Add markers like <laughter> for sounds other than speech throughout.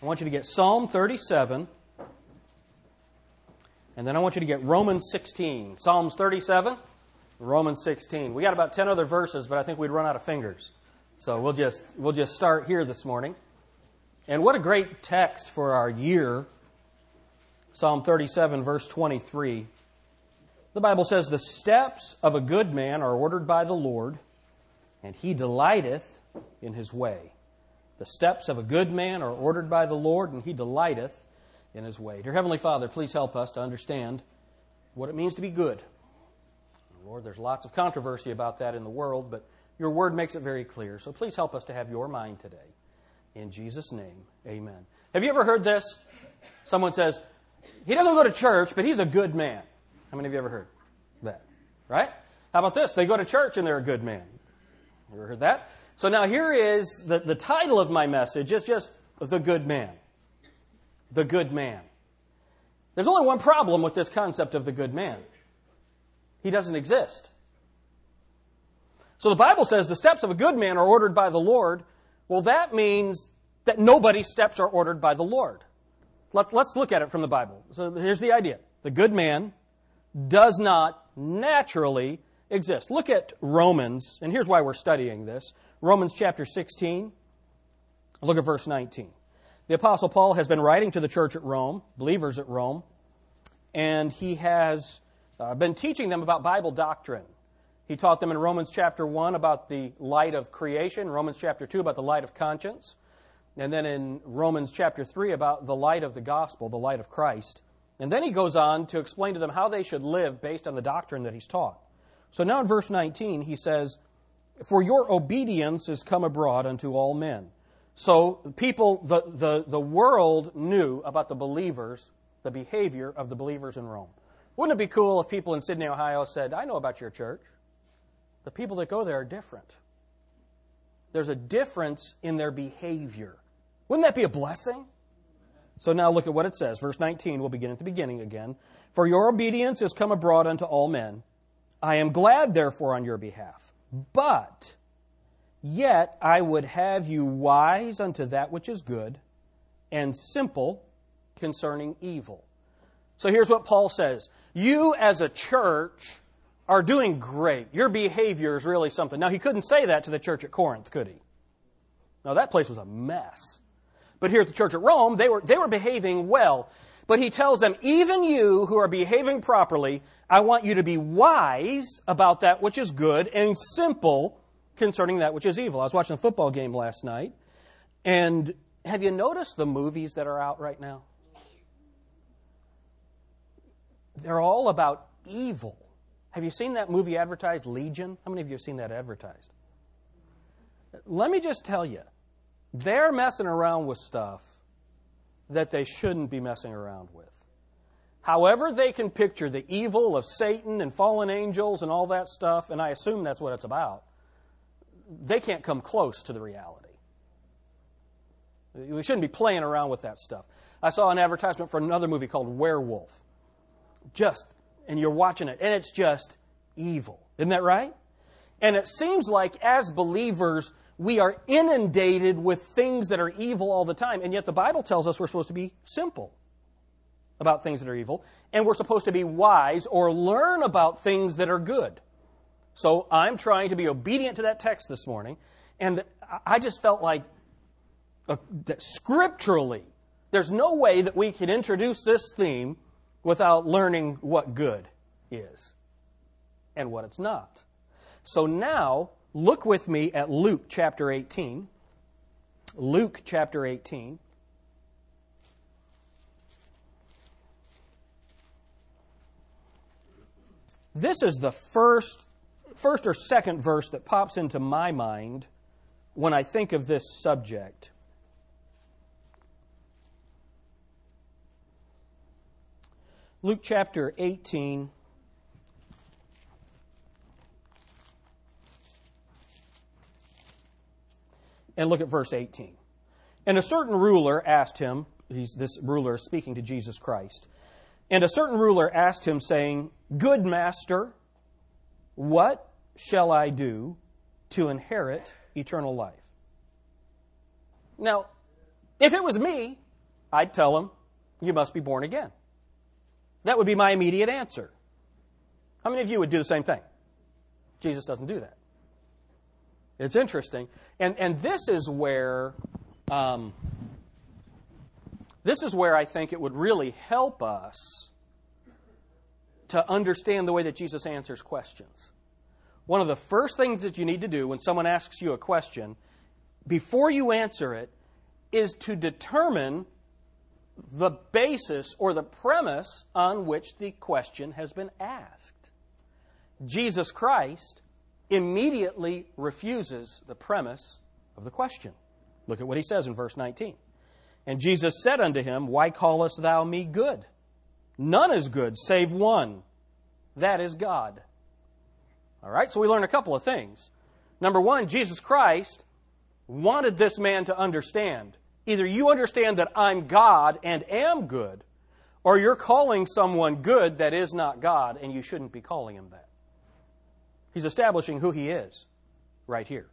I want you to get Psalm 37. And then I want you to get Romans 16. Psalms 37, Romans 16. We got about 10 other verses, but I think we'd run out of fingers. So we'll just, we'll just start here this morning. And what a great text for our year. Psalm 37, verse 23. The Bible says, The steps of a good man are ordered by the Lord, and he delighteth in his way. The steps of a good man are ordered by the Lord, and he delighteth in his way. Dear Heavenly Father, please help us to understand what it means to be good. Lord, there's lots of controversy about that in the world, but your word makes it very clear. So please help us to have your mind today. In Jesus' name, amen. Have you ever heard this? Someone says, he doesn't go to church, but he's a good man. How many of you ever heard that? Right? How about this? They go to church and they're a good man. You ever heard that? So now here is the, the title of my message is just the good man. The good man. There's only one problem with this concept of the good man. He doesn't exist. So the Bible says the steps of a good man are ordered by the Lord. Well, that means that nobody's steps are ordered by the Lord. Let's, let's look at it from the Bible. So here's the idea. The good man does not naturally exist. Look at Romans, and here's why we're studying this. Romans chapter 16. Look at verse 19. The Apostle Paul has been writing to the church at Rome, believers at Rome, and he has uh, been teaching them about Bible doctrine. He taught them in Romans chapter 1 about the light of creation, Romans chapter 2 about the light of conscience, and then in Romans chapter 3 about the light of the gospel, the light of Christ. And then he goes on to explain to them how they should live based on the doctrine that he's taught. So now in verse 19, he says, For your obedience is come abroad unto all men. So people, the, the, the world knew about the believers, the behavior of the believers in Rome. Wouldn't it be cool if people in Sidney, Ohio said, I know about your church? The people that go there are different. There's a difference in their behavior. Wouldn't that be a blessing? So now look at what it says. Verse 19, we'll begin at the beginning again. For your obedience is come abroad unto all men. I am glad, therefore, on your behalf. But, yet I would have you wise unto that which is good, and simple concerning evil. So here's what Paul says You, as a church, are doing great. Your behavior is really something. Now, he couldn't say that to the church at Corinth, could he? Now, that place was a mess. But here at the church at Rome, they were, they were behaving well. But he tells them, even you who are behaving properly, I want you to be wise about that which is good and simple concerning that which is evil. I was watching a football game last night, and have you noticed the movies that are out right now? They're all about evil. Have you seen that movie advertised, Legion? How many of you have seen that advertised? Let me just tell you, they're messing around with stuff that they shouldn't be messing around with. However, they can picture the evil of Satan and fallen angels and all that stuff, and I assume that's what it's about, they can't come close to the reality. We shouldn't be playing around with that stuff. I saw an advertisement for another movie called Werewolf. Just, and you're watching it, and it's just evil. Isn't that right? And it seems like as believers, we are inundated with things that are evil all the time, and yet the Bible tells us we're supposed to be simple about things that are evil, and we're supposed to be wise or learn about things that are good. So I'm trying to be obedient to that text this morning, and I just felt like uh, that scripturally, there's no way that we can introduce this theme without learning what good is and what it's not. So now Look with me at Luke chapter 18. Luke chapter 18. This is the first, first or second verse that pops into my mind when I think of this subject. Luke chapter 18 And look at verse 18. And a certain ruler asked him, this ruler is speaking to Jesus Christ, and a certain ruler asked him, saying, Good master, what shall I do to inherit eternal life? Now, if it was me, I'd tell him, You must be born again. That would be my immediate answer. How many of you would do the same thing? Jesus doesn't do that. It's interesting. And, and this is where. Um, this is where I think it would really help us to understand the way that Jesus answers questions. One of the first things that you need to do when someone asks you a question, before you answer it, is to determine the basis or the premise on which the question has been asked. Jesus Christ immediately refuses the premise of the question. Look at what he says in verse 19. And Jesus said unto him, Why callest thou me good? None is good save one, that is God. All right, so we learn a couple of things. Number one, Jesus Christ wanted this man to understand either you understand that I'm God and am good, or you're calling someone good that is not God, and you shouldn't be calling him that. He's establishing who he is right here.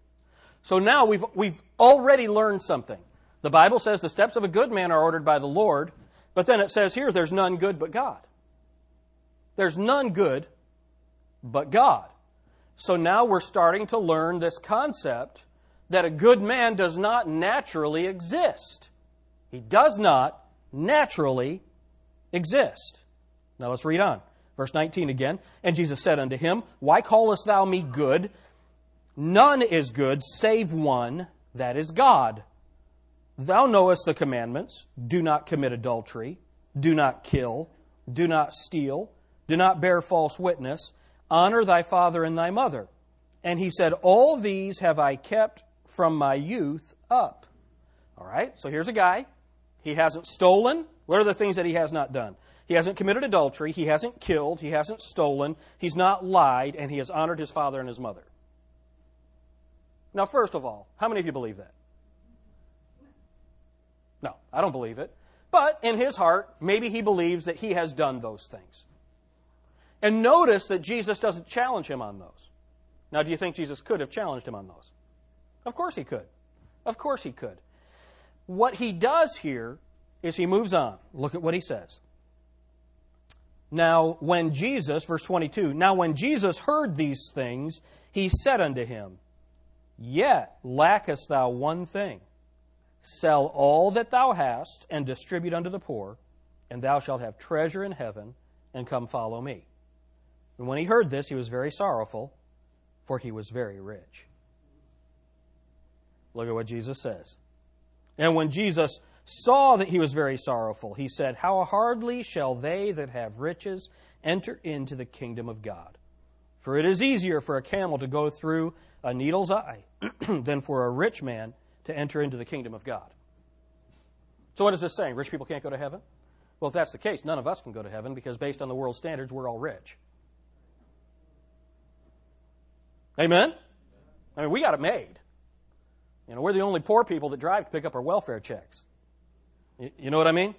So now we've, we've already learned something. The Bible says the steps of a good man are ordered by the Lord, but then it says here there's none good but God. There's none good but God. So now we're starting to learn this concept that a good man does not naturally exist. He does not naturally exist. Now let's read on. Verse 19 again. And Jesus said unto him, Why callest thou me good? None is good save one, that is God. Thou knowest the commandments do not commit adultery, do not kill, do not steal, do not bear false witness, honor thy father and thy mother. And he said, All these have I kept from my youth up. All right, so here's a guy. He hasn't stolen. What are the things that he has not done? He hasn't committed adultery. He hasn't killed. He hasn't stolen. He's not lied. And he has honored his father and his mother. Now, first of all, how many of you believe that? No, I don't believe it. But in his heart, maybe he believes that he has done those things. And notice that Jesus doesn't challenge him on those. Now, do you think Jesus could have challenged him on those? Of course he could. Of course he could. What he does here is he moves on. Look at what he says. Now, when Jesus, verse 22, now when Jesus heard these things, he said unto him, Yet lackest thou one thing. Sell all that thou hast and distribute unto the poor, and thou shalt have treasure in heaven, and come follow me. And when he heard this, he was very sorrowful, for he was very rich. Look at what Jesus says. And when Jesus saw that he was very sorrowful, he said, How hardly shall they that have riches enter into the kingdom of God? For it is easier for a camel to go through a needle's eye <clears throat> than for a rich man to enter into the kingdom of God. So, what is this saying? Rich people can't go to heaven? Well, if that's the case, none of us can go to heaven because, based on the world's standards, we're all rich. Amen? I mean, we got it made. You know, we're the only poor people that drive to pick up our welfare checks. You know what I mean?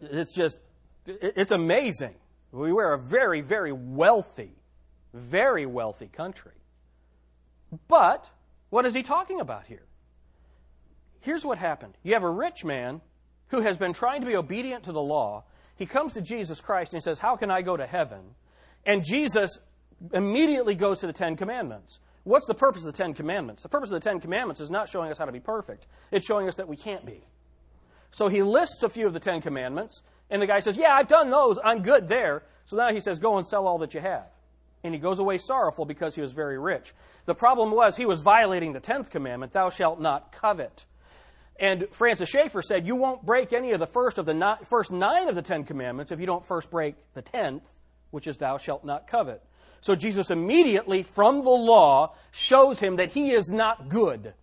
It's just, it's amazing. We were a very, very wealthy, very wealthy country. But what is he talking about here? Here's what happened you have a rich man who has been trying to be obedient to the law. He comes to Jesus Christ and he says, How can I go to heaven? And Jesus immediately goes to the Ten Commandments. What's the purpose of the Ten Commandments? The purpose of the Ten Commandments is not showing us how to be perfect, it's showing us that we can't be. So he lists a few of the Ten Commandments, and the guy says, Yeah, I've done those. I'm good there. So now he says, Go and sell all that you have. And he goes away sorrowful because he was very rich. The problem was he was violating the tenth commandment, Thou shalt not covet. And Francis Schaeffer said, You won't break any of the first of the ni- first nine of the Ten Commandments if you don't first break the tenth, which is Thou shalt not covet. So Jesus immediately, from the law, shows him that he is not good.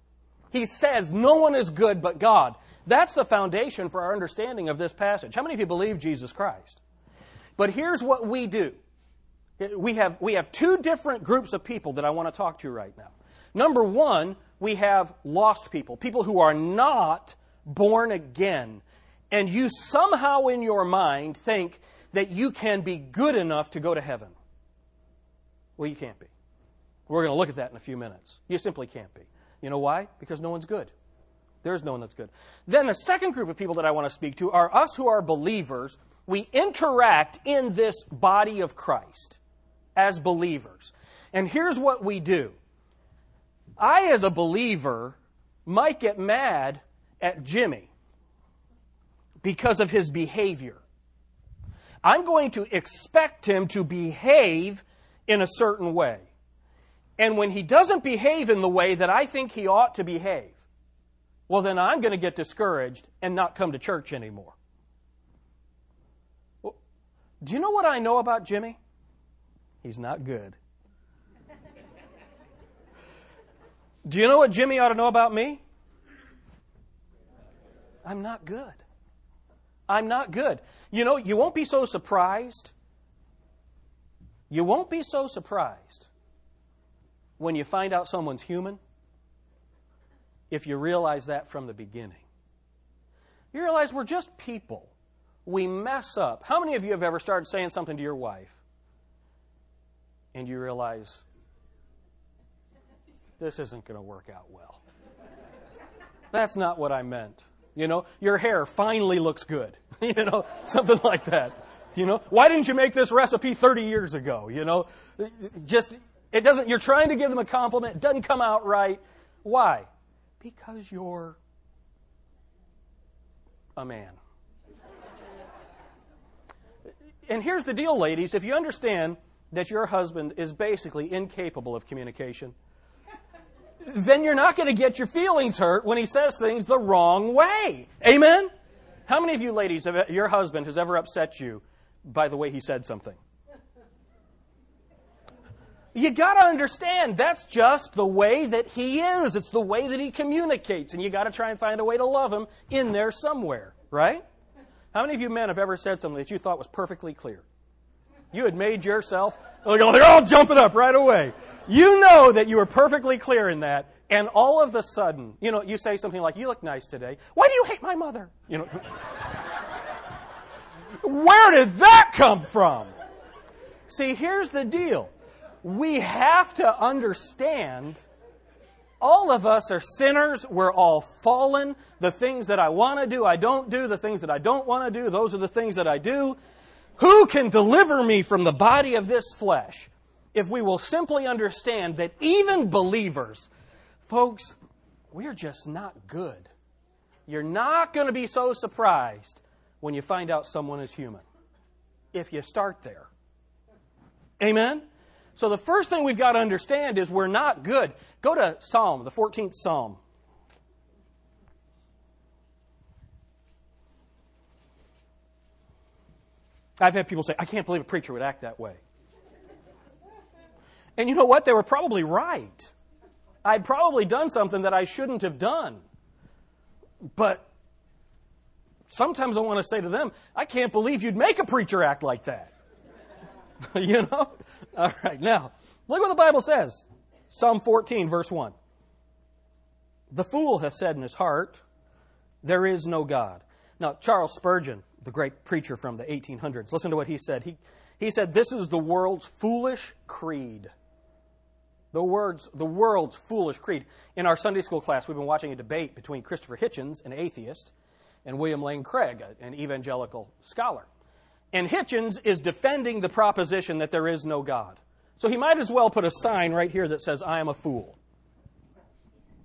He says, No one is good but God. That's the foundation for our understanding of this passage. How many of you believe Jesus Christ? But here's what we do we have, we have two different groups of people that I want to talk to right now. Number one, we have lost people, people who are not born again. And you somehow in your mind think that you can be good enough to go to heaven. Well, you can't be. We're going to look at that in a few minutes. You simply can't be. You know why? Because no one's good. There's no one that's good. Then the second group of people that I want to speak to are us who are believers. We interact in this body of Christ as believers. And here's what we do. I, as a believer, might get mad at Jimmy because of his behavior. I'm going to expect him to behave in a certain way. And when he doesn't behave in the way that I think he ought to behave, well, then I'm going to get discouraged and not come to church anymore. Well, do you know what I know about Jimmy? He's not good. do you know what Jimmy ought to know about me? I'm not good. I'm not good. You know, you won't be so surprised. You won't be so surprised when you find out someone's human if you realize that from the beginning. You realize we're just people. We mess up. How many of you have ever started saying something to your wife and you realize this isn't going to work out well? That's not what I meant. You know, your hair finally looks good. <laughs> you know, something like that. You know, why didn't you make this recipe 30 years ago? You know, just, it doesn't, you're trying to give them a compliment, it doesn't come out right. Why? Because you're a man. And here's the deal, ladies. If you understand that your husband is basically incapable of communication, then you're not going to get your feelings hurt when he says things the wrong way. Amen? How many of you ladies, have, your husband has ever upset you by the way he said something? You got to understand that's just the way that he is. It's the way that he communicates, and you got to try and find a way to love him in there somewhere, right? How many of you men have ever said something that you thought was perfectly clear? You had made yourself, oh, they're all jumping up right away. You know that you were perfectly clear in that, and all of a sudden, you know, you say something like, You look nice today. Why do you hate my mother? You know. <laughs> Where did that come from? See, here's the deal. We have to understand all of us are sinners. We're all fallen. The things that I want to do, I don't do. The things that I don't want to do, those are the things that I do. Who can deliver me from the body of this flesh? if we will simply understand that even believers, folks, we're just not good. You're not going to be so surprised when you find out someone is human if you start there. Amen? So the first thing we've got to understand is we're not good. Go to Psalm, the 14th Psalm. I've had people say, I can't believe a preacher would act that way. And you know what? They were probably right. I'd probably done something that I shouldn't have done. But sometimes I want to say to them, I can't believe you'd make a preacher act like that. <laughs> you know? All right, now, look what the Bible says Psalm 14, verse 1. The fool hath said in his heart, There is no God. Now, Charles Spurgeon, the great preacher from the 1800s, listen to what he said. He, he said, This is the world's foolish creed. The, words, the world's foolish creed. In our Sunday school class, we've been watching a debate between Christopher Hitchens, an atheist, and William Lane Craig, an evangelical scholar. And Hitchens is defending the proposition that there is no God. So he might as well put a sign right here that says, I am a fool.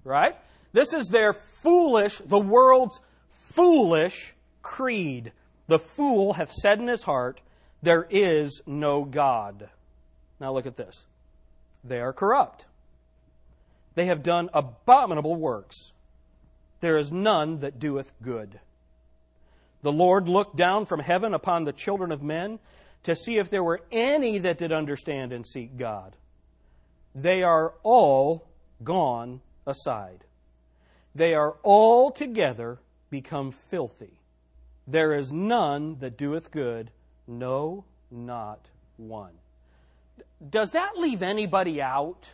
Right? This is their foolish, the world's foolish creed. The fool hath said in his heart, There is no God. Now look at this. They are corrupt. They have done abominable works. There is none that doeth good. The Lord looked down from heaven upon the children of men to see if there were any that did understand and seek God. They are all gone aside. They are all together become filthy. There is none that doeth good, no, not one. Does that leave anybody out?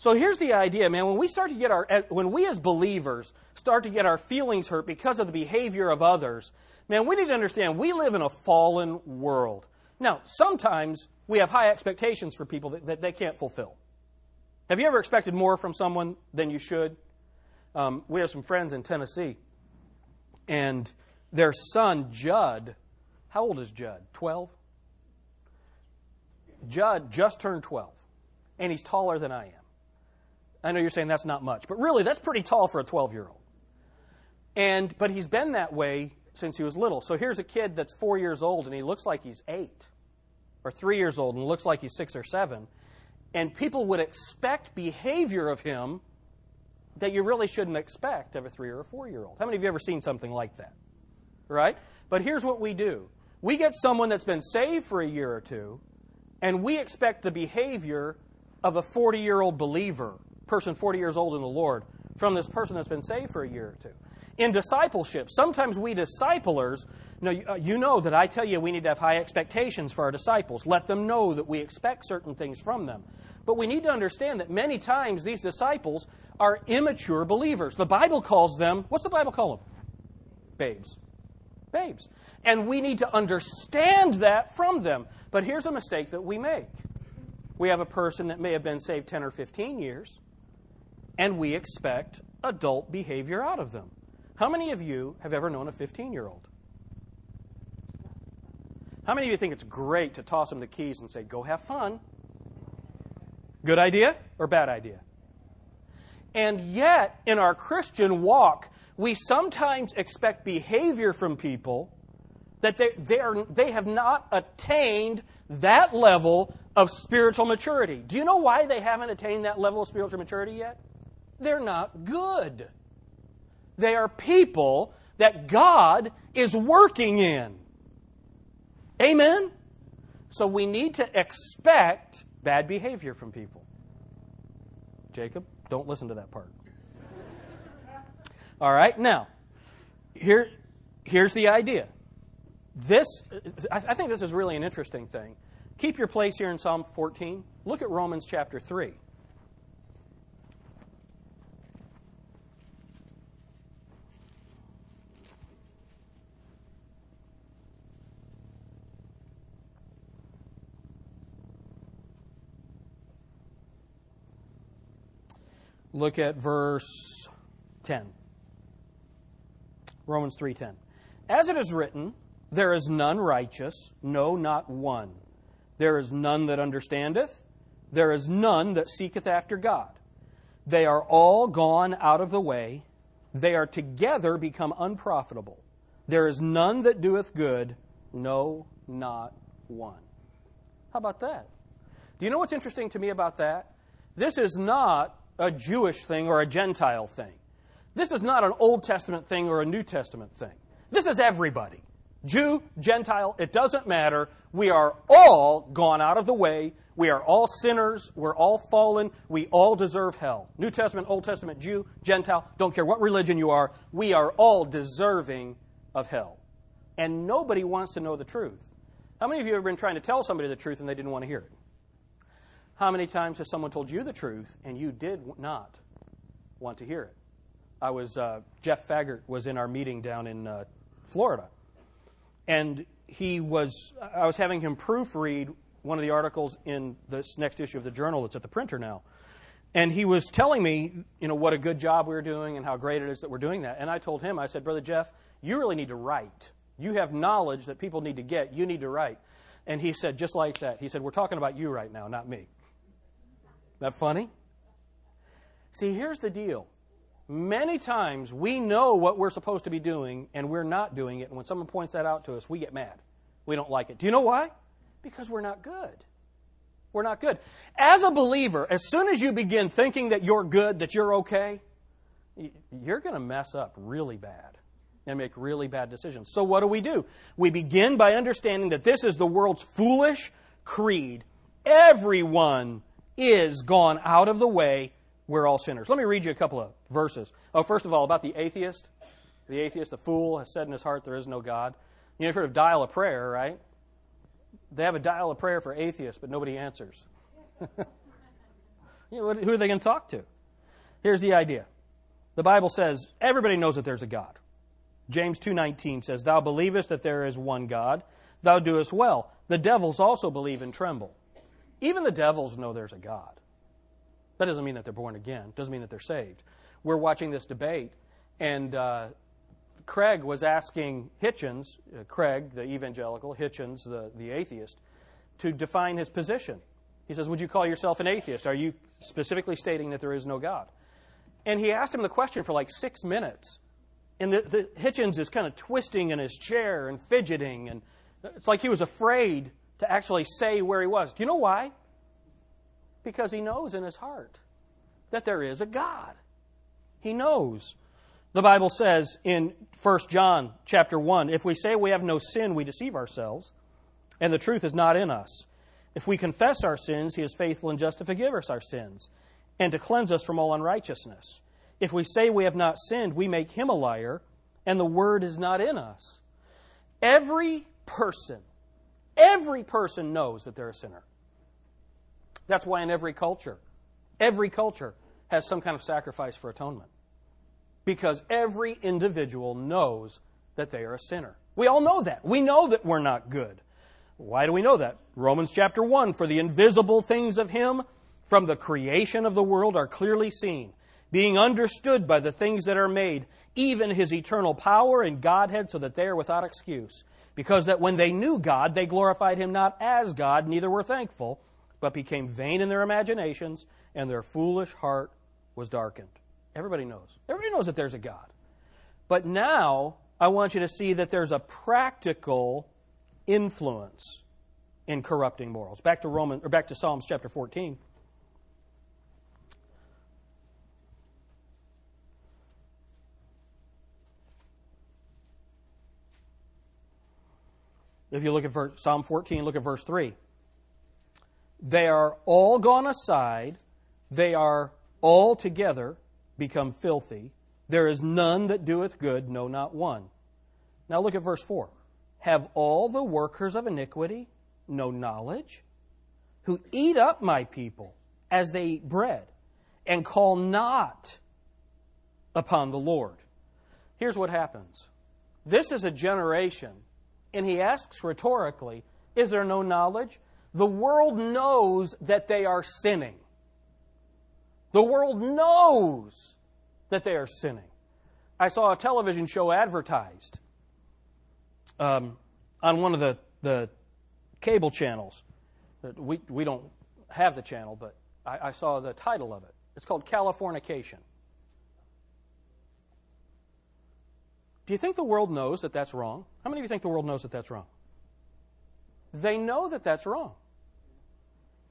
So here's the idea, man. When we start to get our, when we as believers start to get our feelings hurt because of the behavior of others, man, we need to understand we live in a fallen world. Now, sometimes we have high expectations for people that, that they can't fulfill. Have you ever expected more from someone than you should? Um, we have some friends in Tennessee, and their son, Judd, how old is Judd? 12? Judd just turned 12, and he's taller than I am. I know you're saying that's not much, but really, that's pretty tall for a 12 year old. And, but he's been that way since he was little. So here's a kid that's four years old, and he looks like he's eight, or three years old, and looks like he's six or seven. And people would expect behavior of him that you really shouldn't expect of a three or a four year old. How many of you ever seen something like that? Right? But here's what we do we get someone that's been saved for a year or two, and we expect the behavior of a 40 year old believer, person 40 years old in the Lord, from this person that's been saved for a year or two. In discipleship, sometimes we disciplers, uh, you know that I tell you we need to have high expectations for our disciples. Let them know that we expect certain things from them. But we need to understand that many times these disciples are immature believers. The Bible calls them, what's the Bible call them? Babes. Babes. And we need to understand that from them. But here's a mistake that we make we have a person that may have been saved 10 or 15 years, and we expect adult behavior out of them. How many of you have ever known a 15 year old? How many of you think it's great to toss them the keys and say, go have fun? Good idea or bad idea? And yet, in our Christian walk, we sometimes expect behavior from people that they, they, are, they have not attained that level of spiritual maturity. Do you know why they haven't attained that level of spiritual maturity yet? They're not good. They are people that God is working in. Amen? So we need to expect bad behavior from people. Jacob, don't listen to that part. All right, now, here, here's the idea. This, I think this is really an interesting thing. Keep your place here in Psalm 14. Look at Romans chapter 3. Look at verse 10. Romans 3:10. As it is written, there is none righteous, no not one. There is none that understandeth, there is none that seeketh after God. They are all gone out of the way, they are together become unprofitable. There is none that doeth good, no not one. How about that? Do you know what's interesting to me about that? This is not a Jewish thing or a Gentile thing. This is not an Old Testament thing or a New Testament thing. This is everybody. Jew, Gentile, it doesn't matter. We are all gone out of the way. We are all sinners. We're all fallen. We all deserve hell. New Testament, Old Testament, Jew, Gentile, don't care what religion you are, we are all deserving of hell. And nobody wants to know the truth. How many of you have been trying to tell somebody the truth and they didn't want to hear it? How many times has someone told you the truth and you did not want to hear it? I was uh, Jeff Faggart was in our meeting down in uh, Florida, and he was. I was having him proofread one of the articles in this next issue of the journal that's at the printer now, and he was telling me, you know, what a good job we are doing and how great it is that we're doing that. And I told him, I said, brother Jeff, you really need to write. You have knowledge that people need to get. You need to write. And he said, just like that. He said, we're talking about you right now, not me. That funny? See, here's the deal. Many times we know what we're supposed to be doing and we're not doing it. And when someone points that out to us, we get mad. We don't like it. Do you know why? Because we're not good. We're not good. As a believer, as soon as you begin thinking that you're good, that you're okay, you're going to mess up really bad and make really bad decisions. So, what do we do? We begin by understanding that this is the world's foolish creed. Everyone is gone out of the way. We're all sinners. Let me read you a couple of verses. Oh, first of all, about the atheist. The atheist, the fool, has said in his heart, There is no God. You know, you've heard of dial a prayer, right? They have a dial a prayer for atheists, but nobody answers. <laughs> you know, who are they going to talk to? Here's the idea. The Bible says everybody knows that there's a God. James 2:19 says, "Thou believest that there is one God; thou doest well. The devils also believe and tremble." Even the devils know there's a God. That doesn't mean that they're born again, doesn't mean that they're saved. we're watching this debate, and uh, Craig was asking Hitchens, uh, Craig, the evangelical, Hitchens, the, the atheist, to define his position. He says, Would you call yourself an atheist? Are you specifically stating that there is no God? And he asked him the question for like six minutes. And the, the Hitchens is kind of twisting in his chair and fidgeting, and it's like he was afraid to actually say where he was. Do you know why? Because he knows in his heart that there is a God. He knows. The Bible says in 1 John chapter 1, if we say we have no sin, we deceive ourselves, and the truth is not in us. If we confess our sins, he is faithful and just to forgive us our sins and to cleanse us from all unrighteousness. If we say we have not sinned, we make him a liar, and the word is not in us. Every person, every person knows that they're a sinner. That's why in every culture, every culture has some kind of sacrifice for atonement. Because every individual knows that they are a sinner. We all know that. We know that we're not good. Why do we know that? Romans chapter 1 For the invisible things of Him from the creation of the world are clearly seen, being understood by the things that are made, even His eternal power and Godhead, so that they are without excuse. Because that when they knew God, they glorified Him not as God, neither were thankful, but became vain in their imaginations, and their foolish heart was darkened. Everybody knows. Everybody knows that there's a God. But now, I want you to see that there's a practical influence in corrupting morals. Back to Roman or back to Psalms chapter 14. If you look at verse, Psalm 14, look at verse 3. They are all gone aside, they are all together become filthy. There is none that doeth good, no, not one. Now look at verse 4. Have all the workers of iniquity no knowledge? Who eat up my people as they eat bread, and call not upon the Lord. Here's what happens this is a generation, and he asks rhetorically, Is there no knowledge? The world knows that they are sinning. The world knows that they are sinning. I saw a television show advertised um, on one of the, the cable channels. We, we don't have the channel, but I, I saw the title of it. It's called Californication. Do you think the world knows that that's wrong? How many of you think the world knows that that's wrong? They know that that's wrong.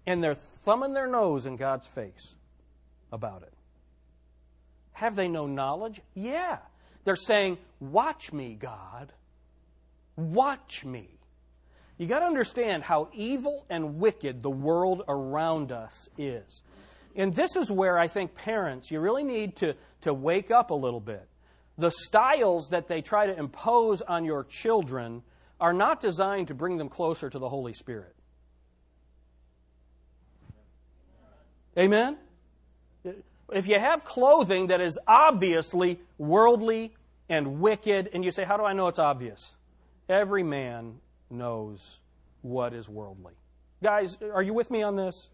And they're thumbing their nose in God's face about it. Have they no knowledge? Yeah. They're saying, Watch me, God. Watch me. You got to understand how evil and wicked the world around us is. And this is where I think parents, you really need to, to wake up a little bit. The styles that they try to impose on your children are not designed to bring them closer to the Holy Spirit. Amen? If you have clothing that is obviously worldly and wicked, and you say, How do I know it's obvious? Every man knows what is worldly. Guys, are you with me on this?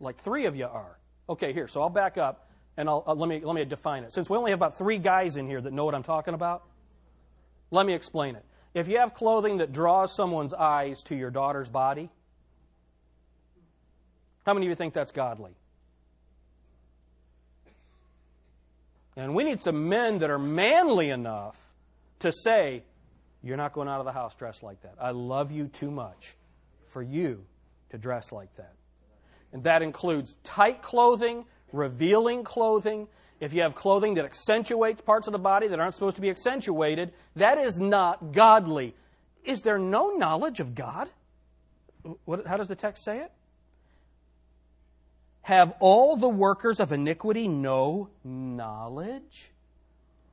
Like three of you are. Okay, here, so I'll back up and I'll, uh, let, me, let me define it. Since we only have about three guys in here that know what I'm talking about, let me explain it. If you have clothing that draws someone's eyes to your daughter's body, how many of you think that's godly? And we need some men that are manly enough to say, You're not going out of the house dressed like that. I love you too much for you to dress like that. And that includes tight clothing, revealing clothing. If you have clothing that accentuates parts of the body that aren't supposed to be accentuated, that is not godly. Is there no knowledge of God? What, how does the text say it? Have all the workers of iniquity no knowledge?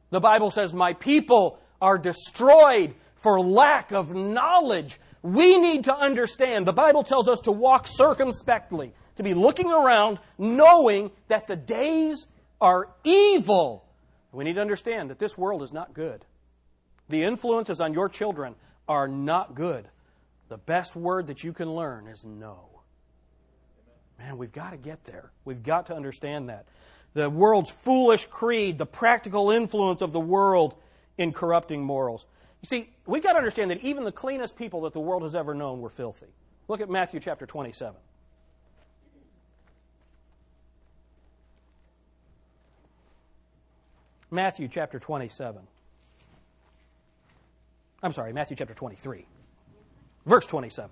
The Bible says, My people are destroyed for lack of knowledge. We need to understand. The Bible tells us to walk circumspectly, to be looking around, knowing that the days are evil. We need to understand that this world is not good. The influences on your children are not good. The best word that you can learn is no. Man, we've got to get there. We've got to understand that. the world's foolish creed, the practical influence of the world in corrupting morals. You see, we've got to understand that even the cleanest people that the world has ever known were filthy. Look at Matthew chapter 27. Matthew chapter 27. I'm sorry, Matthew chapter 23, verse 27.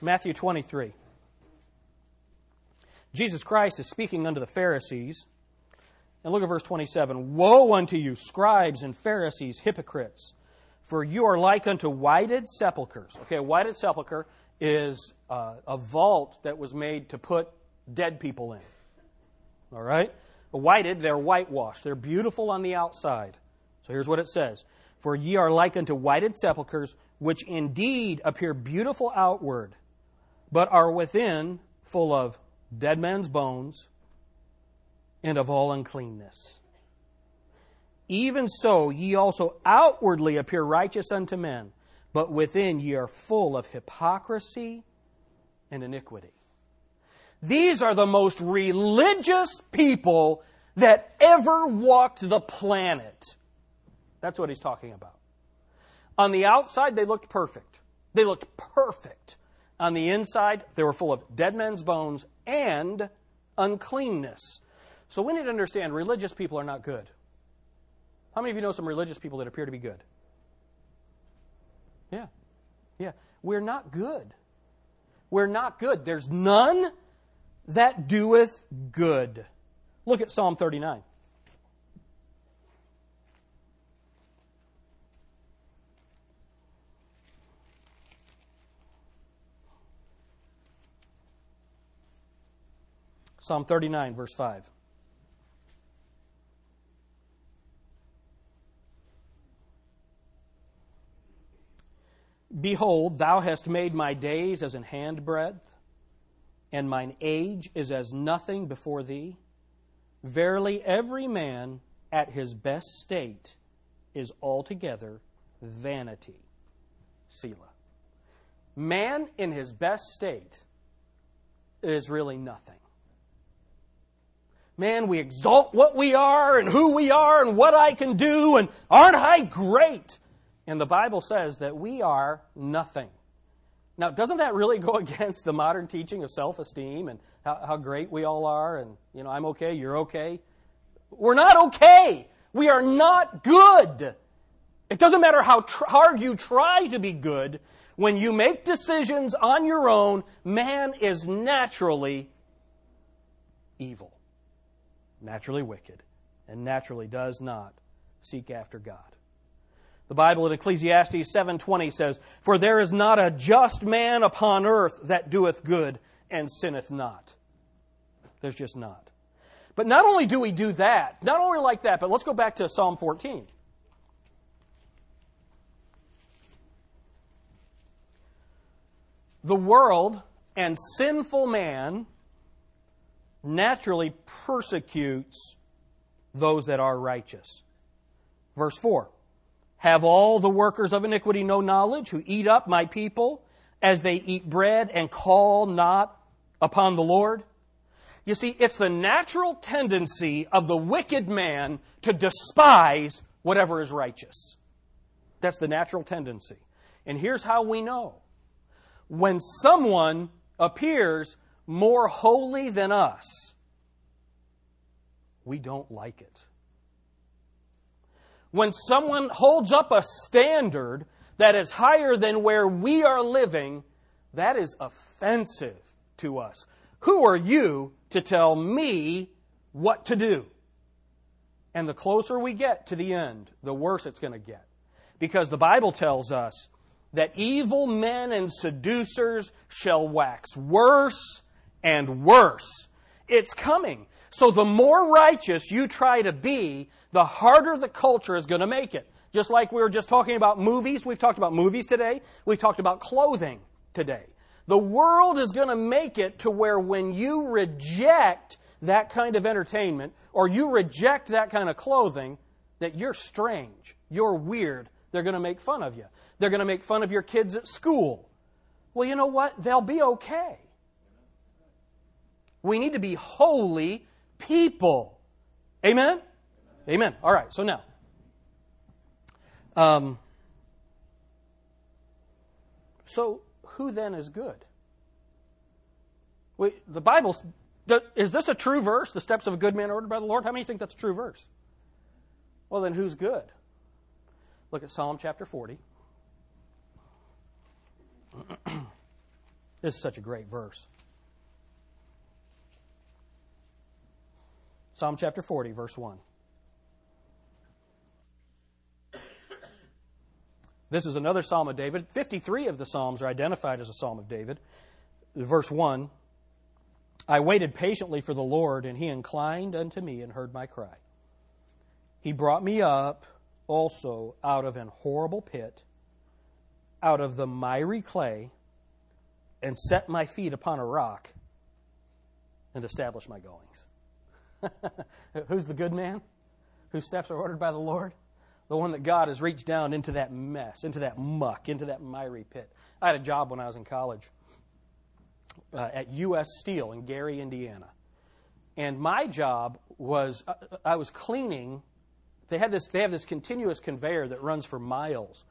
Matthew 23. Jesus Christ is speaking unto the Pharisees. And look at verse 27. Woe unto you, scribes and Pharisees, hypocrites, for you are like unto whited sepulchres. Okay, a whited sepulchre is uh, a vault that was made to put dead people in. All right? Whited, they're whitewashed. They're beautiful on the outside. So here's what it says For ye are like unto whited sepulchres, which indeed appear beautiful outward, but are within full of dead men's bones and of all uncleanness. Even so, ye also outwardly appear righteous unto men but within ye are full of hypocrisy and iniquity. These are the most religious people that ever walked the planet. That's what he's talking about. On the outside, they looked perfect. They looked perfect. On the inside, they were full of dead men's bones and uncleanness. So we need to understand religious people are not good. How many of you know some religious people that appear to be good? Yeah. Yeah. We're not good. We're not good. There's none that doeth good. Look at Psalm 39. Psalm 39, verse 5. Behold, thou hast made my days as an handbreadth, and mine age is as nothing before thee. Verily, every man at his best state is altogether vanity. Selah. Man in his best state is really nothing. Man, we exalt what we are and who we are and what I can do, and aren't I great? And the Bible says that we are nothing. Now, doesn't that really go <laughs> against the modern teaching of self esteem and how, how, great we all are and, you know, I'm okay, you're okay? We're not okay. We are not good. It doesn't matter how tr- hard you try to be good. When you make decisions on your own, man is naturally evil, naturally wicked, and naturally does not seek after God. The Bible in Ecclesiastes 7:20 says, "For there is not a just man upon earth that doeth good and sinneth not." There's just not. But not only do we do that, not only like that, but let's go back to Psalm 14. The world and sinful man naturally persecutes those that are righteous. Verse 4 have all the workers of iniquity no knowledge, who eat up my people as they eat bread and call not upon the Lord? You see, it's the natural tendency of the wicked man to despise whatever is righteous. That's the natural tendency. And here's how we know when someone appears more holy than us, we don't like it when someone holds up a standard that is higher than where we are living, that is offensive to us. Who are you to tell me what to do? And the closer we get to the end, the worse it's going to get. Because the Bible tells us that evil men and seducers shall wax worse and worse. It's coming. So the more righteous you try to be, the harder the culture is going to make it. Just like we were just talking about movies, we've talked about movies today, we've talked about clothing today. The world is going to make it to where when you reject that kind of entertainment or you reject that kind of clothing, that you're strange, you're weird. They're going to make fun of you. They're going to make fun of your kids at school. Well, you know what? They'll be okay. We need to be holy people. Amen? Amen. All right, so now. Um, so, who then is good? We, the Bible, is this a true verse? The steps of a good man ordered by the Lord? How many think that's a true verse? Well, then who's good? Look at Psalm chapter 40. <clears throat> this is such a great verse. Psalm chapter 40, verse 1. This is another Psalm of David. 53 of the Psalms are identified as a Psalm of David. Verse 1 I waited patiently for the Lord, and he inclined unto me and heard my cry. He brought me up also out of an horrible pit, out of the miry clay, and set my feet upon a rock and established my goings. <laughs> Who's the good man? Whose steps are ordered by the Lord? The one that God has reached down into that mess, into that muck, into that miry pit. I had a job when I was in college uh, at U.S. Steel in Gary, Indiana. And my job was, uh, I was cleaning. They, had this, they have this continuous conveyor that runs for miles.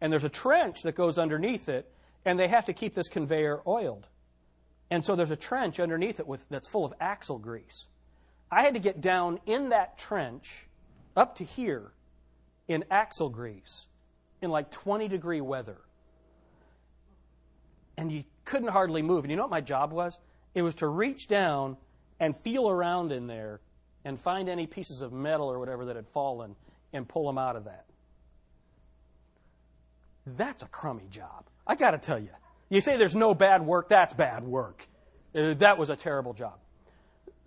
And there's a trench that goes underneath it, and they have to keep this conveyor oiled. And so there's a trench underneath it with, that's full of axle grease. I had to get down in that trench up to here in axle grease in like 20 degree weather. And you couldn't hardly move. And you know what my job was? It was to reach down and feel around in there and find any pieces of metal or whatever that had fallen and pull them out of that. That's a crummy job. I got to tell you. You say there's no bad work, that's bad work. Uh, that was a terrible job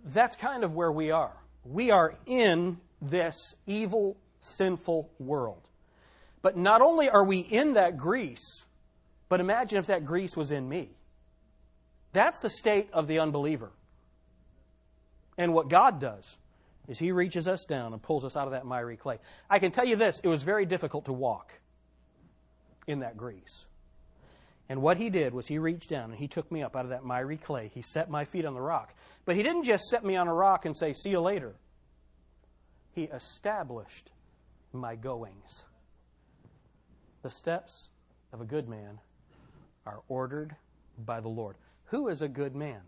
that's kind of where we are. We are in this evil, sinful world. But not only are we in that grease, but imagine if that grease was in me. That's the state of the unbeliever. And what God does is He reaches us down and pulls us out of that miry clay. I can tell you this it was very difficult to walk in that grease. And what He did was He reached down and He took me up out of that miry clay. He set my feet on the rock. But he didn't just set me on a rock and say, See you later. He established my goings. The steps of a good man are ordered by the Lord. Who is a good man?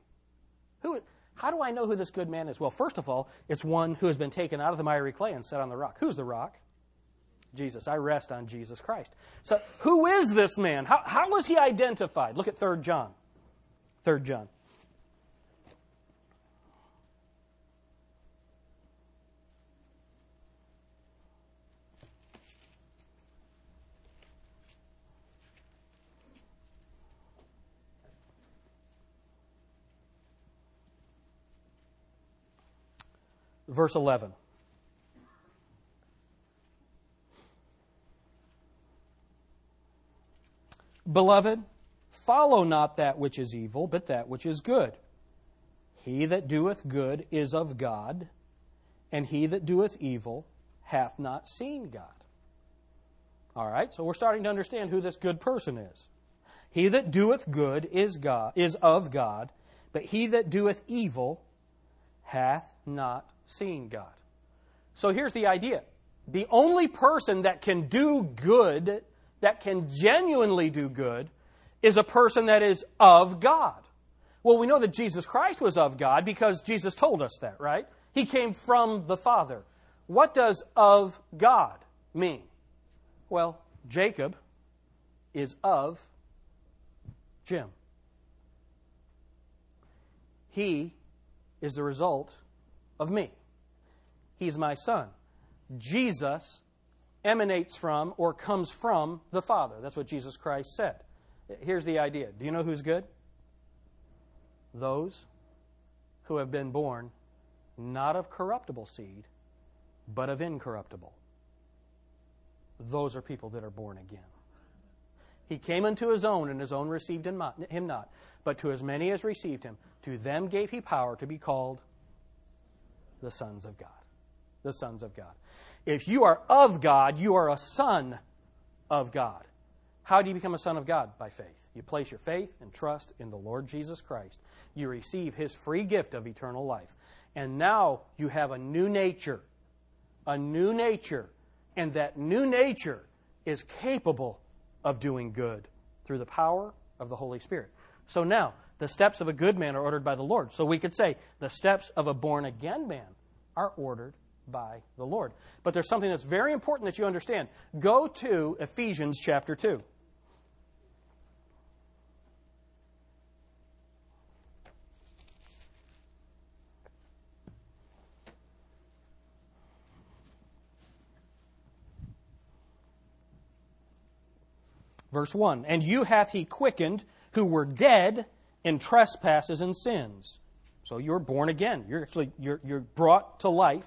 Who, how do I know who this good man is? Well, first of all, it's one who has been taken out of the miry clay and set on the rock. Who's the rock? Jesus. I rest on Jesus Christ. So, who is this man? How, was he identified? Look at 3 John. 3 John. verse 11. Beloved, follow not that which is evil, but that which is good. He that doeth good is of God, and he that doeth evil hath not seen God. All right, so we're starting to understand who this good person is. He that doeth good is God is of God, but he that doeth evil hath not seen God. So here's the idea the only person that can do good, that can genuinely do good, is a person that is of God. Well, we know that Jesus Christ was of God because Jesus told us that, right? He came from the Father. What does of God mean? Well, Jacob is of Jim. He is the result of me. He's my son. Jesus emanates from or comes from the Father. That's what Jesus Christ said. Here's the idea Do you know who's good? Those who have been born not of corruptible seed, but of incorruptible. Those are people that are born again. He came unto his own, and his own received him not. But to as many as received him, to them gave he power to be called the sons of God the sons of God. If you are of God, you are a son of God. How do you become a son of God? By faith. You place your faith and trust in the Lord Jesus Christ. You receive his free gift of eternal life. And now you have a new nature. A new nature. And that new nature is capable of doing good through the power of the Holy Spirit. So now, the steps of a good man are ordered by the Lord. So we could say the steps of a born again man are ordered by the Lord. But there's something that's very important that you understand. Go to Ephesians chapter 2. Verse 1 And you hath he quickened who were dead in trespasses and sins. So you're born again. You're actually you're, you're brought to life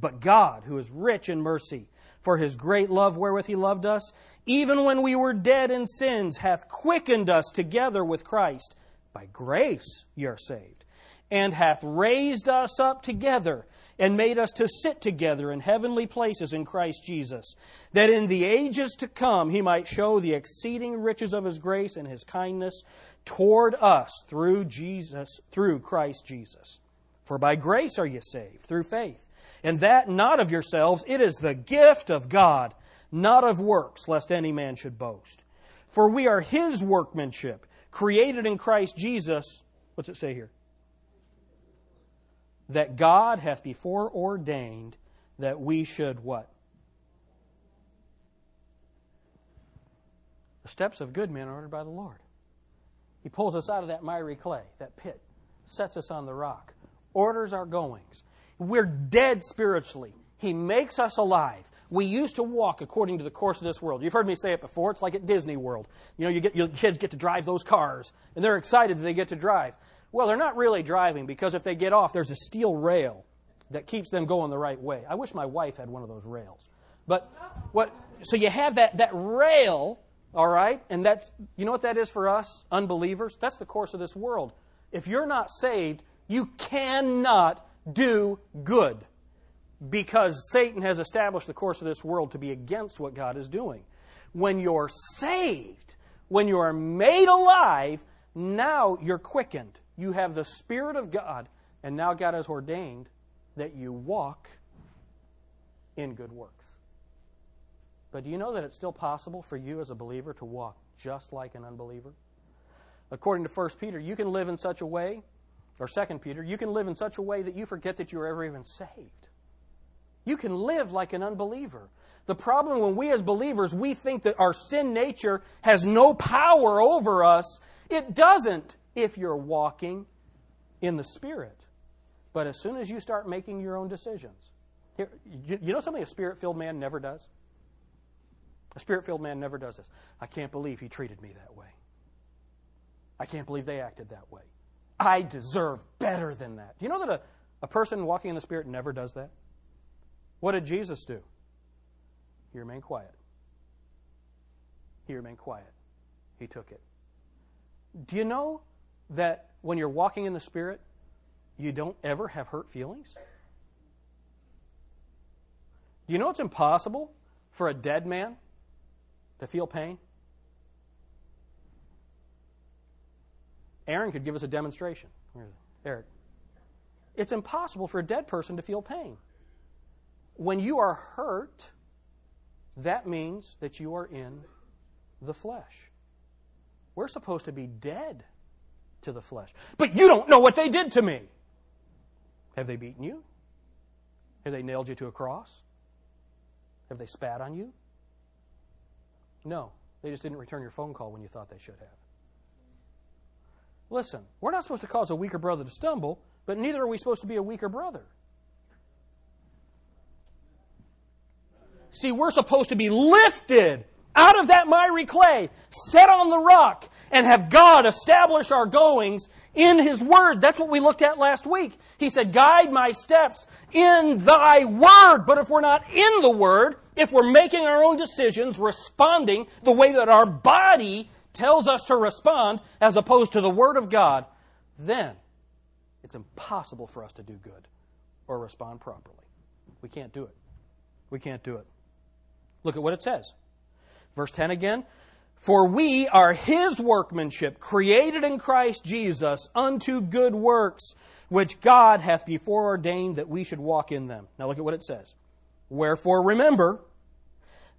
But God, who is rich in mercy, for his great love wherewith he loved us, even when we were dead in sins, hath quickened us together with Christ. By grace ye are saved, and hath raised us up together and made us to sit together in heavenly places in Christ Jesus, that in the ages to come he might show the exceeding riches of his grace and his kindness toward us through Jesus, through Christ Jesus. For by grace are ye saved, through faith. And that not of yourselves, it is the gift of God, not of works, lest any man should boast. For we are his workmanship, created in Christ Jesus. What's it say here? that God hath before ordained that we should what? The steps of good men are ordered by the Lord. He pulls us out of that miry clay, that pit, sets us on the rock, orders our goings. We're dead spiritually. He makes us alive. We used to walk according to the course of this world. You've heard me say it before. It's like at Disney World. You know, you get, your kids get to drive those cars, and they're excited that they get to drive. Well, they're not really driving because if they get off, there's a steel rail that keeps them going the right way. I wish my wife had one of those rails. But what so you have that that rail, all right? And that's you know what that is for us unbelievers? That's the course of this world. If you're not saved, you cannot do good because Satan has established the course of this world to be against what God is doing. When you're saved, when you are made alive, now you're quickened you have the Spirit of God, and now God has ordained that you walk in good works. But do you know that it's still possible for you as a believer to walk just like an unbeliever? According to 1 Peter, you can live in such a way, or 2 Peter, you can live in such a way that you forget that you were ever even saved. You can live like an unbeliever. The problem when we as believers, we think that our sin nature has no power over us, it doesn't if you're walking in the Spirit. But as soon as you start making your own decisions, here, you, you know something a spirit filled man never does? A spirit filled man never does this. I can't believe he treated me that way. I can't believe they acted that way. I deserve better than that. Do you know that a, a person walking in the Spirit never does that? What did Jesus do? He remained quiet. He remained quiet. He took it. Do you know that when you're walking in the Spirit, you don't ever have hurt feelings? Do you know it's impossible for a dead man to feel pain? Aaron could give us a demonstration. Eric. It's impossible for a dead person to feel pain. When you are hurt, that means that you are in the flesh. We're supposed to be dead to the flesh. But you don't know what they did to me. Have they beaten you? Have they nailed you to a cross? Have they spat on you? No. They just didn't return your phone call when you thought they should have. Listen, we're not supposed to cause a weaker brother to stumble, but neither are we supposed to be a weaker brother. See, we're supposed to be lifted out of that miry clay, set on the rock, and have God establish our goings in His Word. That's what we looked at last week. He said, Guide my steps in Thy Word. But if we're not in the Word, if we're making our own decisions, responding the way that our body tells us to respond, as opposed to the Word of God, then it's impossible for us to do good or respond properly. We can't do it. We can't do it. Look at what it says. Verse 10 again. For we are his workmanship, created in Christ Jesus unto good works, which God hath before ordained that we should walk in them. Now look at what it says. Wherefore remember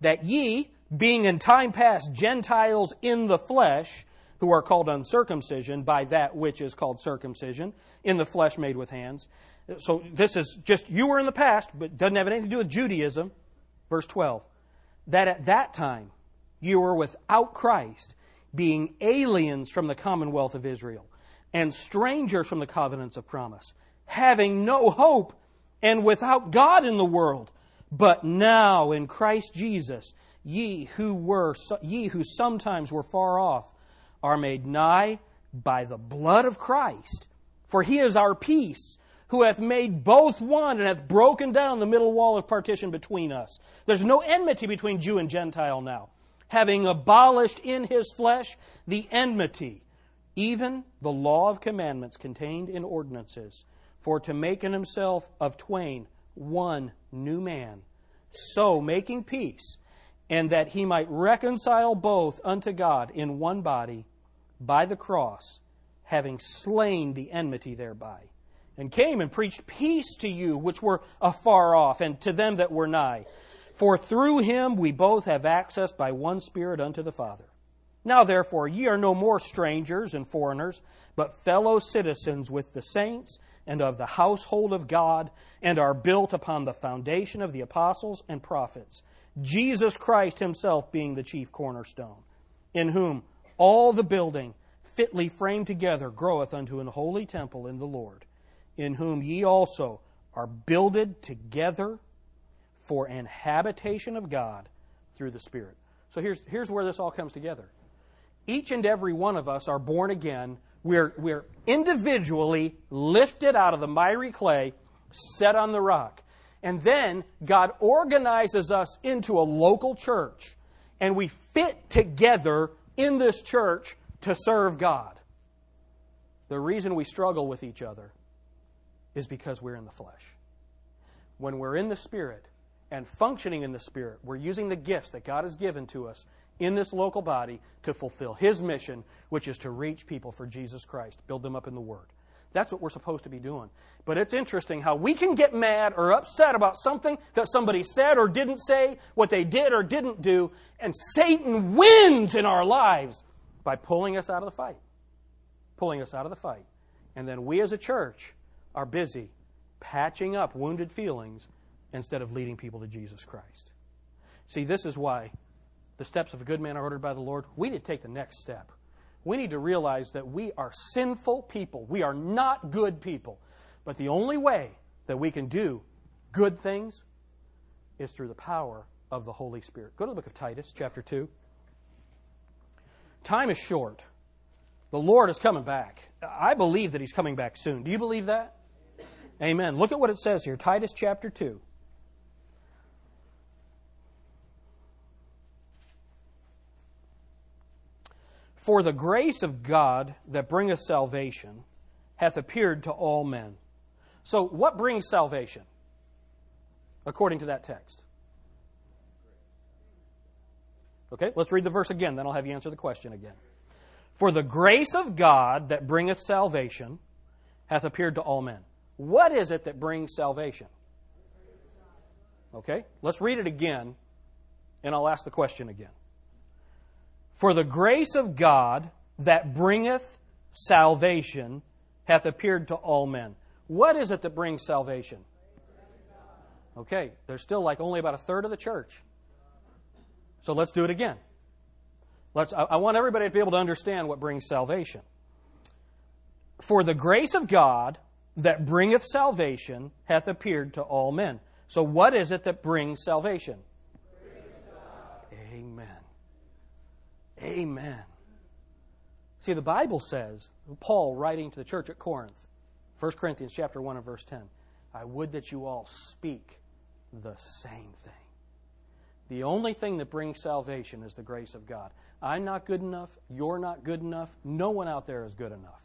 that ye, being in time past Gentiles in the flesh, who are called uncircumcision by that which is called circumcision, in the flesh made with hands. So this is just, you were in the past, but doesn't have anything to do with Judaism. Verse 12. That at that time, you were without Christ, being aliens from the commonwealth of Israel, and strangers from the covenants of promise, having no hope, and without God in the world. But now in Christ Jesus, ye who were ye who sometimes were far off are made nigh by the blood of Christ. For he is our peace, who hath made both one and hath broken down the middle wall of partition between us. There's no enmity between Jew and Gentile now having abolished in his flesh the enmity, even the law of commandments contained in ordinances, for to make in himself of twain one new man, so making peace, and that he might reconcile both unto God in one body by the cross, having slain the enmity thereby, and came and preached peace to you which were afar off, and to them that were nigh. For through him we both have access by one Spirit unto the Father. Now therefore ye are no more strangers and foreigners, but fellow citizens with the saints and of the household of God, and are built upon the foundation of the apostles and prophets, Jesus Christ himself being the chief cornerstone, in whom all the building fitly framed together groweth unto an holy temple in the Lord, in whom ye also are builded together for an habitation of God through the Spirit. So here's, here's where this all comes together. Each and every one of us are born again. We're, we're individually lifted out of the miry clay, set on the rock. And then God organizes us into a local church, and we fit together in this church to serve God. The reason we struggle with each other is because we're in the flesh. When we're in the Spirit, and functioning in the Spirit. We're using the gifts that God has given to us in this local body to fulfill His mission, which is to reach people for Jesus Christ, build them up in the Word. That's what we're supposed to be doing. But it's interesting how we can get mad or upset about something that somebody said or didn't say, what they did or didn't do, and Satan wins in our lives by pulling us out of the fight. Pulling us out of the fight. And then we as a church are busy patching up wounded feelings instead of leading people to Jesus Christ. See, this is why the steps of a good man are ordered by the Lord. We need to take the next step. We need to realize that we are sinful people. We are not good people. But the only way that we can do good things is through the power of the Holy Spirit. Go to the book of Titus, chapter 2. Time is short. The Lord is coming back. I believe that He's coming back soon. Do you believe that? Amen. Look at what it says here Titus chapter 2. For the grace of God that bringeth salvation hath appeared to all men. So, what brings salvation? According to that text. Okay, let's read the verse again, then I'll have you answer the question again. For the grace of God that bringeth salvation hath appeared to all men. What is it that brings salvation? Okay, let's read it again, and I'll ask the question again. For the grace of God that bringeth salvation hath appeared to all men. What is it that brings salvation? Okay, there's still like only about a third of the church. So let's do it again. Let's, I, I want everybody to be able to understand what brings salvation. For the grace of God that bringeth salvation hath appeared to all men. So, what is it that brings salvation? Amen. Amen. See, the Bible says, Paul writing to the church at Corinth, 1 Corinthians chapter 1 and verse 10, I would that you all speak the same thing. The only thing that brings salvation is the grace of God. I'm not good enough. You're not good enough. No one out there is good enough.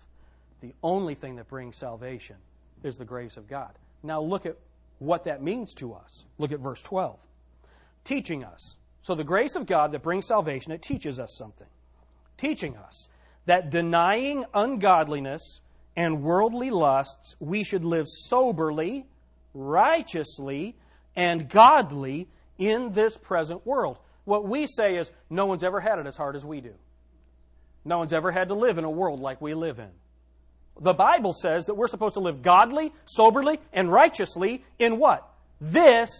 The only thing that brings salvation is the grace of God. Now look at what that means to us. Look at verse 12. Teaching us. So the grace of God that brings salvation, it teaches us something. Teaching us that denying ungodliness and worldly lusts, we should live soberly, righteously, and godly in this present world. What we say is, no one's ever had it as hard as we do. No one's ever had to live in a world like we live in. The Bible says that we're supposed to live godly, soberly, and righteously in what? This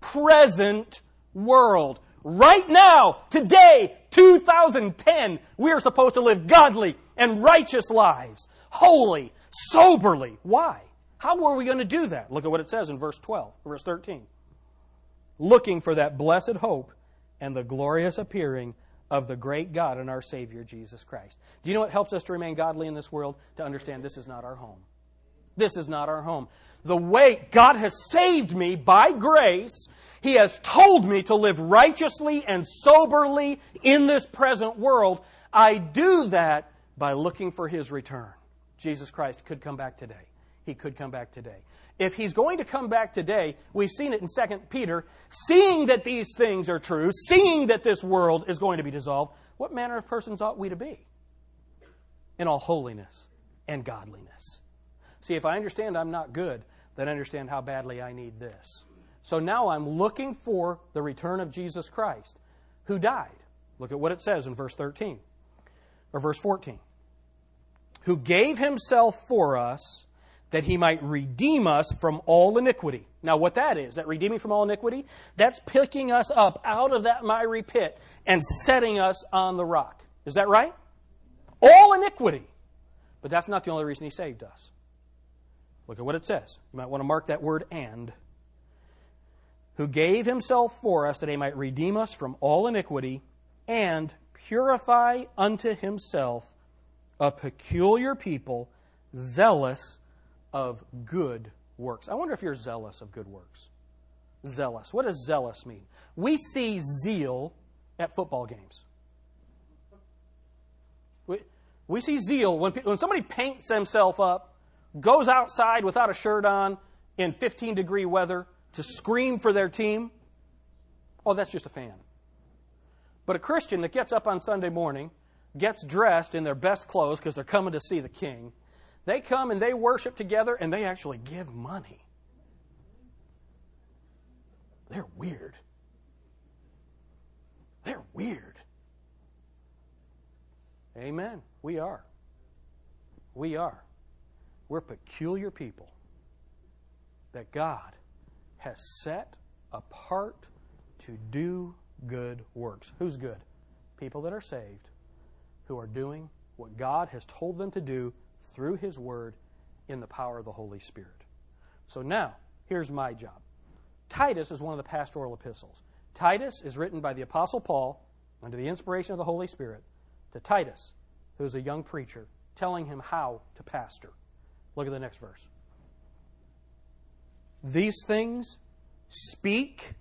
present world. Right now, today, 2010, we are supposed to live godly and righteous lives, holy, soberly. Why? How are we going to do that? Look at what it says in verse 12, verse 13. Looking for that blessed hope and the glorious appearing of the great God and our Savior, Jesus Christ. Do you know what helps us to remain godly in this world? To understand this is not our home. This is not our home. The way God has saved me by grace, He has told me to live righteously and soberly in this present world. I do that by looking for His return. Jesus Christ could come back today. He could come back today if he's going to come back today, we've seen it in 2 Peter, seeing that these things are true, seeing that this world is going to be dissolved, what manner of persons ought we to be? In all holiness and godliness. See, if I understand I'm not good, then I understand how badly I need this. So now I'm looking for the return of Jesus Christ, who died. Look at what it says in verse 13 or verse 14. Who gave himself for us that he might redeem us from all iniquity. Now, what that is, that redeeming from all iniquity, that's picking us up out of that miry pit and setting us on the rock. Is that right? All iniquity. But that's not the only reason he saved us. Look at what it says. You might want to mark that word and. Who gave himself for us that he might redeem us from all iniquity and purify unto himself a peculiar people, zealous of good works. I wonder if you're zealous of good works. Zealous. What does zealous mean? We see zeal at football games. We, we see zeal when, when somebody paints himself up, goes outside without a shirt on in 15 degree weather to scream for their team. Oh, that's just a fan. But a Christian that gets up on Sunday morning, gets dressed in their best clothes because they're coming to see the king, they come and they worship together and they actually give money. They're weird. They're weird. Amen. We are. We are. We're peculiar people that God has set apart to do good works. Who's good? People that are saved, who are doing what God has told them to do through His Word in the power of the Holy Spirit. So now, here's my job. Titus is one of the pastoral epistles. Titus is written by the Apostle Paul under the inspiration of the Holy Spirit to Titus, who is a young preacher, telling him how to pastor. Look at the next verse. These things speak.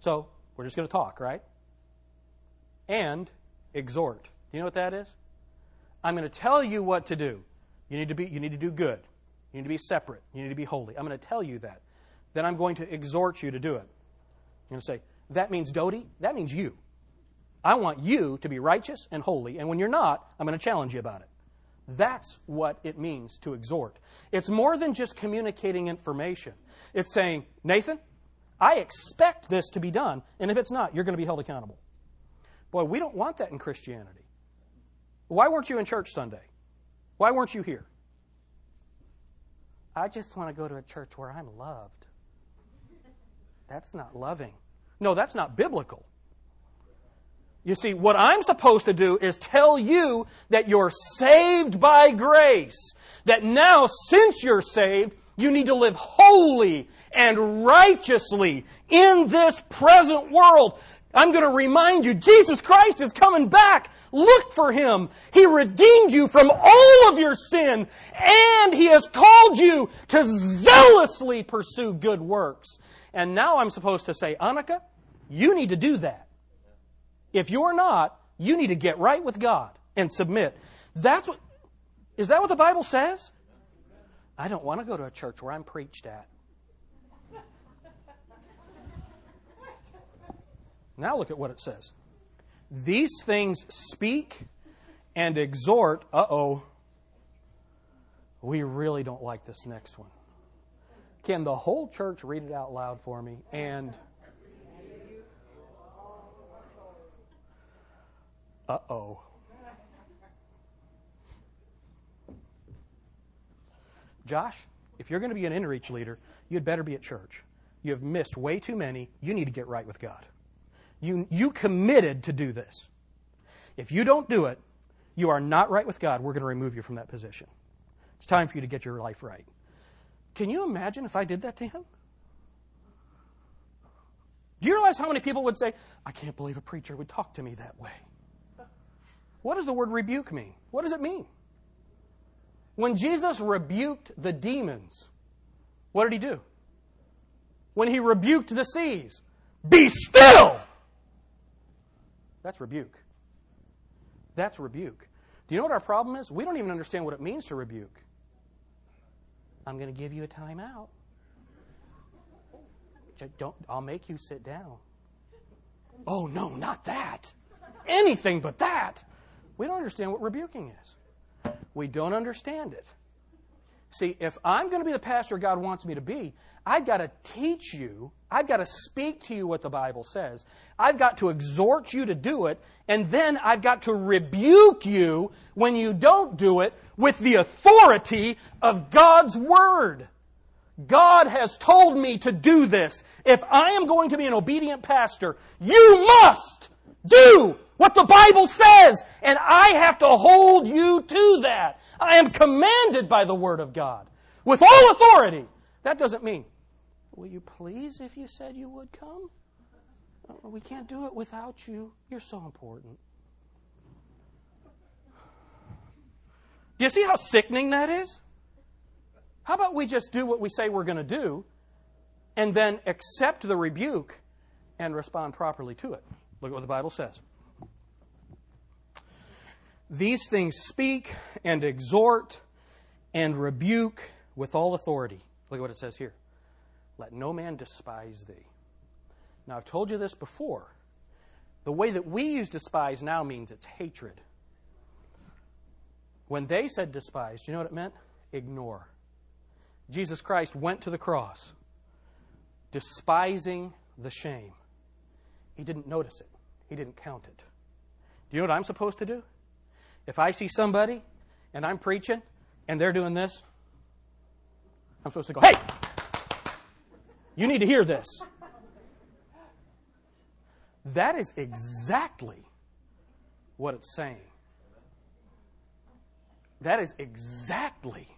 So, we're just going to talk, right? And exhort. Do you know what that is? I'm going to tell you what to do. You need to be you need to do good. You need to be separate. You need to be holy. I'm going to tell you that. Then I'm going to exhort you to do it. I'm going to say, that means Dodie, that means you. I want you to be righteous and holy, and when you're not, I'm going to challenge you about it. That's what it means to exhort. It's more than just communicating information. It's saying, Nathan, I expect this to be done, and if it's not, you're going to be held accountable. Boy, we don't want that in Christianity. Why weren't you in church Sunday? Why weren't you here? I just want to go to a church where I'm loved. That's not loving. No, that's not biblical. You see, what I'm supposed to do is tell you that you're saved by grace. That now, since you're saved, you need to live holy and righteously in this present world I'm going to remind you Jesus Christ is coming back. Look for him. He redeemed you from all of your sin and he has called you to zealously pursue good works. And now I'm supposed to say, Annika, you need to do that. If you're not, you need to get right with God and submit. That's what, is that what the Bible says? I don't want to go to a church where I'm preached at. Now look at what it says. These things speak and exhort. Uh oh. We really don't like this next one. Can the whole church read it out loud for me? And. Uh oh. Josh, if you're going to be an inreach leader, you'd better be at church. You have missed way too many. You need to get right with God. You, you committed to do this. If you don't do it, you are not right with God. We're going to remove you from that position. It's time for you to get your life right. Can you imagine if I did that to him? Do you realize how many people would say, I can't believe a preacher would talk to me that way? What does the word rebuke mean? What does it mean? When Jesus rebuked the demons, what did he do? When he rebuked the seas, be still! That's rebuke. That's rebuke. Do you know what our problem is? We don't even understand what it means to rebuke. I'm going to give you a timeout. Don't, I'll make you sit down. Oh, no, not that. Anything but that. We don't understand what rebuking is. We don't understand it. See, if I'm going to be the pastor God wants me to be, I've got to teach you, I've got to speak to you what the Bible says, I've got to exhort you to do it, and then I've got to rebuke you when you don't do it with the authority of God's Word. God has told me to do this. If I am going to be an obedient pastor, you must do what the Bible says, and I have to hold you to that. I am commanded by the Word of God with all authority. That doesn't mean Will you please, if you said you would come? Uh, we can't do it without you. You're so important. Do you see how sickening that is? How about we just do what we say we're going to do and then accept the rebuke and respond properly to it? Look at what the Bible says. These things speak and exhort and rebuke with all authority. Look at what it says here. Let no man despise thee. Now, I've told you this before. The way that we use despise now means it's hatred. When they said despise, do you know what it meant? Ignore. Jesus Christ went to the cross, despising the shame. He didn't notice it, he didn't count it. Do you know what I'm supposed to do? If I see somebody and I'm preaching and they're doing this, I'm supposed to go, hey, you need to hear this. That is exactly what it's saying. That is exactly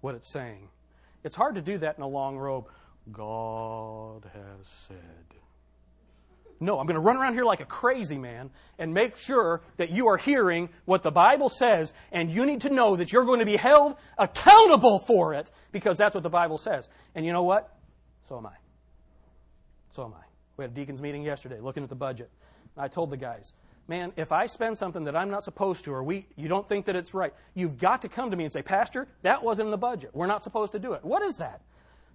what it's saying. It's hard to do that in a long robe. God has said. No, I'm going to run around here like a crazy man and make sure that you are hearing what the Bible says, and you need to know that you're going to be held accountable for it because that's what the Bible says. And you know what? So am I. So am I. We had a deacons meeting yesterday looking at the budget. I told the guys, man, if I spend something that I'm not supposed to, or we, you don't think that it's right, you've got to come to me and say, Pastor, that wasn't in the budget. We're not supposed to do it. What is that?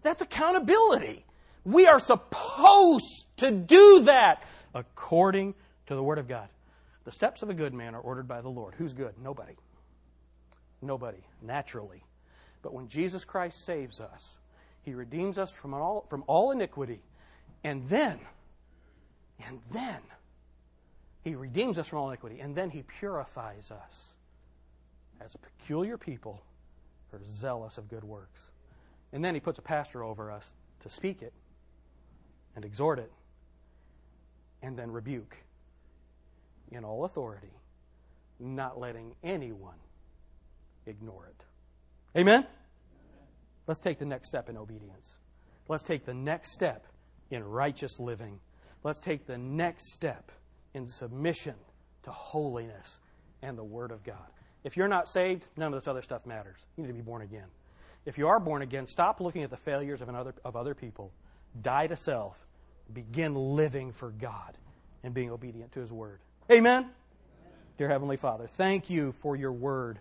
That's accountability. We are supposed to do that according to the Word of God. The steps of a good man are ordered by the Lord. Who's good? Nobody. Nobody, naturally. But when Jesus Christ saves us, he redeems us from all, from all iniquity. And then, and then, He redeems us from all iniquity. And then He purifies us as a peculiar people who are zealous of good works. And then He puts a pastor over us to speak it and exhort it and then rebuke in all authority, not letting anyone ignore it. Amen? Let's take the next step in obedience. Let's take the next step in righteous living. let's take the next step in submission to holiness and the Word of God. If you're not saved, none of this other stuff matters. You need to be born again. If you are born again, stop looking at the failures of, another, of other people. Die to self. Begin living for God and being obedient to His Word. Amen? Amen. Dear Heavenly Father, thank you for your Word.